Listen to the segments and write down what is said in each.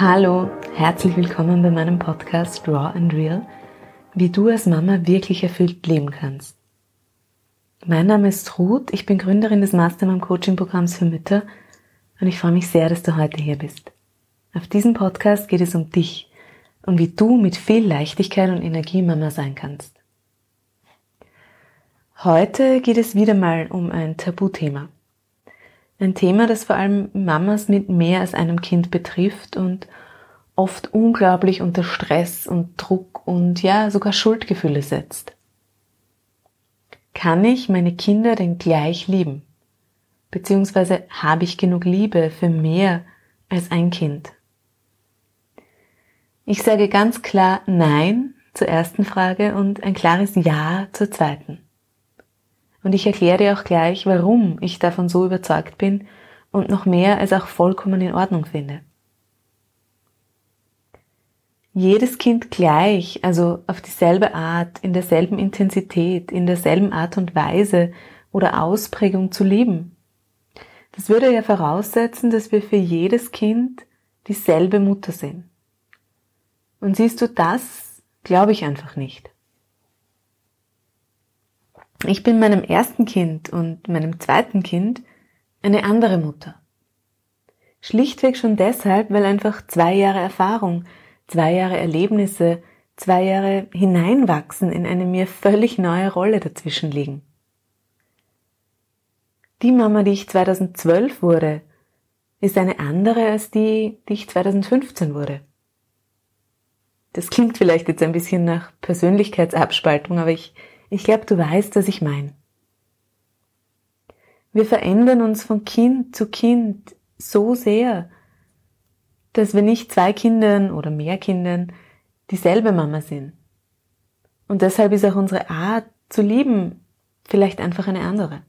Hallo, herzlich willkommen bei meinem Podcast Raw and Real, wie du als Mama wirklich erfüllt leben kannst. Mein Name ist Ruth, ich bin Gründerin des Mastermind Coaching Programms für Mütter und ich freue mich sehr, dass du heute hier bist. Auf diesem Podcast geht es um dich und wie du mit viel Leichtigkeit und Energie Mama sein kannst. Heute geht es wieder mal um ein Tabuthema. Ein Thema, das vor allem Mamas mit mehr als einem Kind betrifft und oft unglaublich unter Stress und Druck und ja sogar Schuldgefühle setzt. Kann ich meine Kinder denn gleich lieben? Beziehungsweise habe ich genug Liebe für mehr als ein Kind? Ich sage ganz klar Nein zur ersten Frage und ein klares Ja zur zweiten. Und ich erkläre auch gleich, warum ich davon so überzeugt bin und noch mehr als auch vollkommen in Ordnung finde. Jedes Kind gleich, also auf dieselbe Art, in derselben Intensität, in derselben Art und Weise oder Ausprägung zu lieben. Das würde ja voraussetzen, dass wir für jedes Kind dieselbe Mutter sind. Und siehst du, das glaube ich einfach nicht. Ich bin meinem ersten Kind und meinem zweiten Kind eine andere Mutter. Schlichtweg schon deshalb, weil einfach zwei Jahre Erfahrung, zwei Jahre Erlebnisse, zwei Jahre hineinwachsen in eine mir völlig neue Rolle dazwischen liegen. Die Mama, die ich 2012 wurde, ist eine andere als die, die ich 2015 wurde. Das klingt vielleicht jetzt ein bisschen nach Persönlichkeitsabspaltung, aber ich ich glaube, du weißt, was ich meine. Wir verändern uns von Kind zu Kind so sehr, dass wir nicht zwei Kindern oder mehr Kindern dieselbe Mama sind. Und deshalb ist auch unsere Art zu lieben vielleicht einfach eine andere.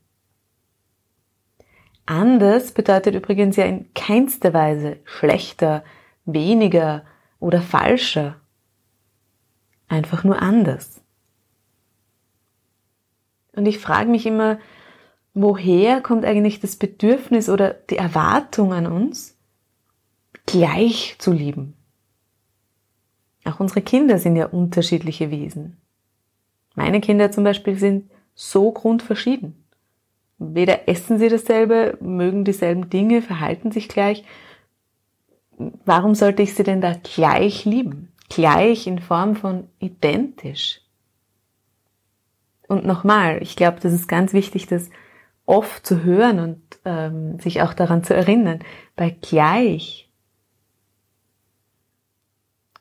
Anders bedeutet übrigens ja in keinster Weise schlechter, weniger oder falscher. Einfach nur anders. Und ich frage mich immer, woher kommt eigentlich das Bedürfnis oder die Erwartung an uns, gleich zu lieben? Auch unsere Kinder sind ja unterschiedliche Wesen. Meine Kinder zum Beispiel sind so grundverschieden. Weder essen sie dasselbe, mögen dieselben Dinge, verhalten sich gleich. Warum sollte ich sie denn da gleich lieben? Gleich in Form von identisch. Und nochmal, ich glaube, das ist ganz wichtig, das oft zu hören und ähm, sich auch daran zu erinnern. Bei gleich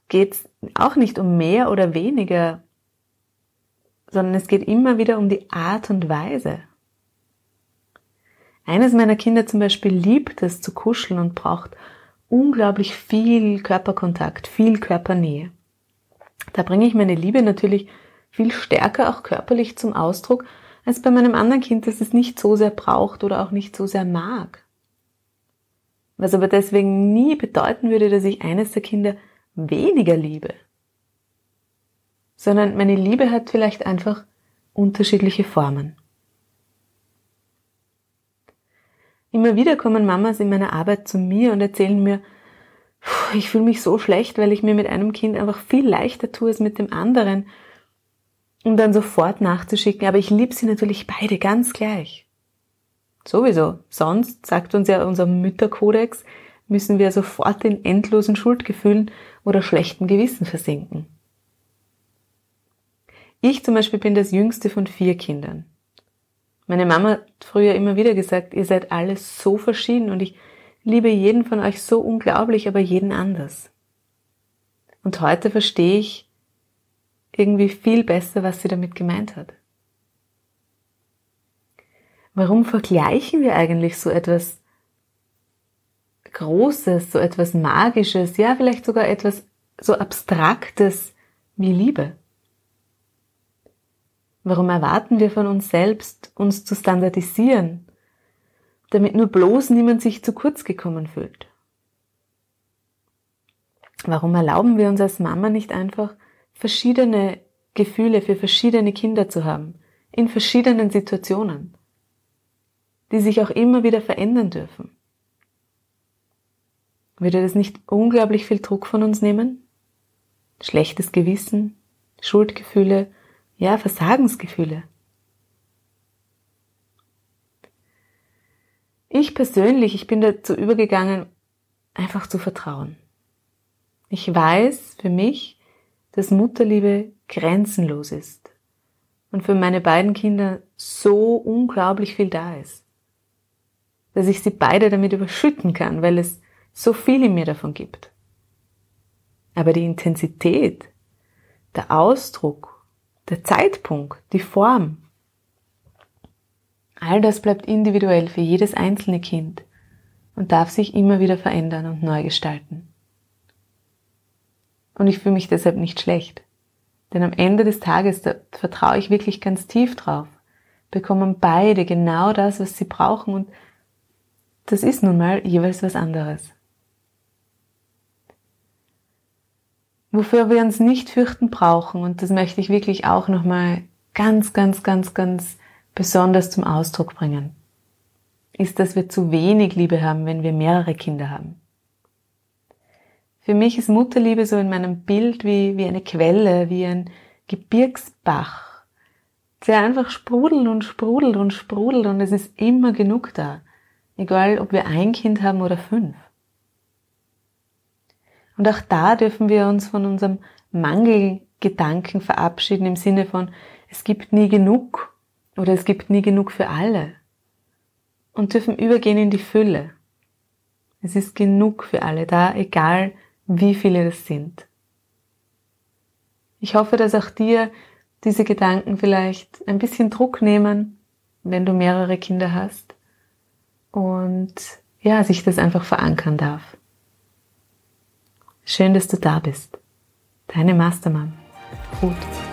geht es auch nicht um mehr oder weniger, sondern es geht immer wieder um die Art und Weise. Eines meiner Kinder zum Beispiel liebt es zu kuscheln und braucht unglaublich viel Körperkontakt, viel Körpernähe. Da bringe ich meine Liebe natürlich viel stärker auch körperlich zum Ausdruck, als bei meinem anderen Kind, das es nicht so sehr braucht oder auch nicht so sehr mag. Was aber deswegen nie bedeuten würde, dass ich eines der Kinder weniger liebe. Sondern meine Liebe hat vielleicht einfach unterschiedliche Formen. Immer wieder kommen Mamas in meiner Arbeit zu mir und erzählen mir, ich fühle mich so schlecht, weil ich mir mit einem Kind einfach viel leichter tue als mit dem anderen um dann sofort nachzuschicken, aber ich liebe sie natürlich beide ganz gleich. Sowieso. Sonst, sagt uns ja unser Mütterkodex, müssen wir sofort in endlosen Schuldgefühlen oder schlechten Gewissen versinken. Ich zum Beispiel bin das jüngste von vier Kindern. Meine Mama hat früher immer wieder gesagt, ihr seid alle so verschieden und ich liebe jeden von euch so unglaublich, aber jeden anders. Und heute verstehe ich, irgendwie viel besser, was sie damit gemeint hat. Warum vergleichen wir eigentlich so etwas Großes, so etwas Magisches, ja vielleicht sogar etwas so Abstraktes wie Liebe? Warum erwarten wir von uns selbst, uns zu standardisieren, damit nur bloß niemand sich zu kurz gekommen fühlt? Warum erlauben wir uns als Mama nicht einfach, verschiedene Gefühle für verschiedene Kinder zu haben, in verschiedenen Situationen, die sich auch immer wieder verändern dürfen. Würde das nicht unglaublich viel Druck von uns nehmen? Schlechtes Gewissen, Schuldgefühle, ja, Versagensgefühle. Ich persönlich, ich bin dazu übergegangen, einfach zu vertrauen. Ich weiß für mich, dass Mutterliebe grenzenlos ist und für meine beiden Kinder so unglaublich viel da ist, dass ich sie beide damit überschütten kann, weil es so viel in mir davon gibt. Aber die Intensität, der Ausdruck, der Zeitpunkt, die Form, all das bleibt individuell für jedes einzelne Kind und darf sich immer wieder verändern und neu gestalten. Und ich fühle mich deshalb nicht schlecht. Denn am Ende des Tages, da vertraue ich wirklich ganz tief drauf, bekommen beide genau das, was sie brauchen und das ist nun mal jeweils was anderes. Wofür wir uns nicht fürchten brauchen, und das möchte ich wirklich auch nochmal ganz, ganz, ganz, ganz besonders zum Ausdruck bringen, ist, dass wir zu wenig Liebe haben, wenn wir mehrere Kinder haben. Für mich ist Mutterliebe so in meinem Bild wie, wie eine Quelle, wie ein Gebirgsbach, der einfach sprudelt und sprudelt und sprudelt und es ist immer genug da. Egal, ob wir ein Kind haben oder fünf. Und auch da dürfen wir uns von unserem Mangelgedanken verabschieden im Sinne von, es gibt nie genug oder es gibt nie genug für alle. Und dürfen übergehen in die Fülle. Es ist genug für alle da, egal wie viele das sind. Ich hoffe, dass auch dir diese Gedanken vielleicht ein bisschen Druck nehmen, wenn du mehrere Kinder hast und ja, sich das einfach verankern darf. Schön, dass du da bist. Deine Mastermann. Ruth.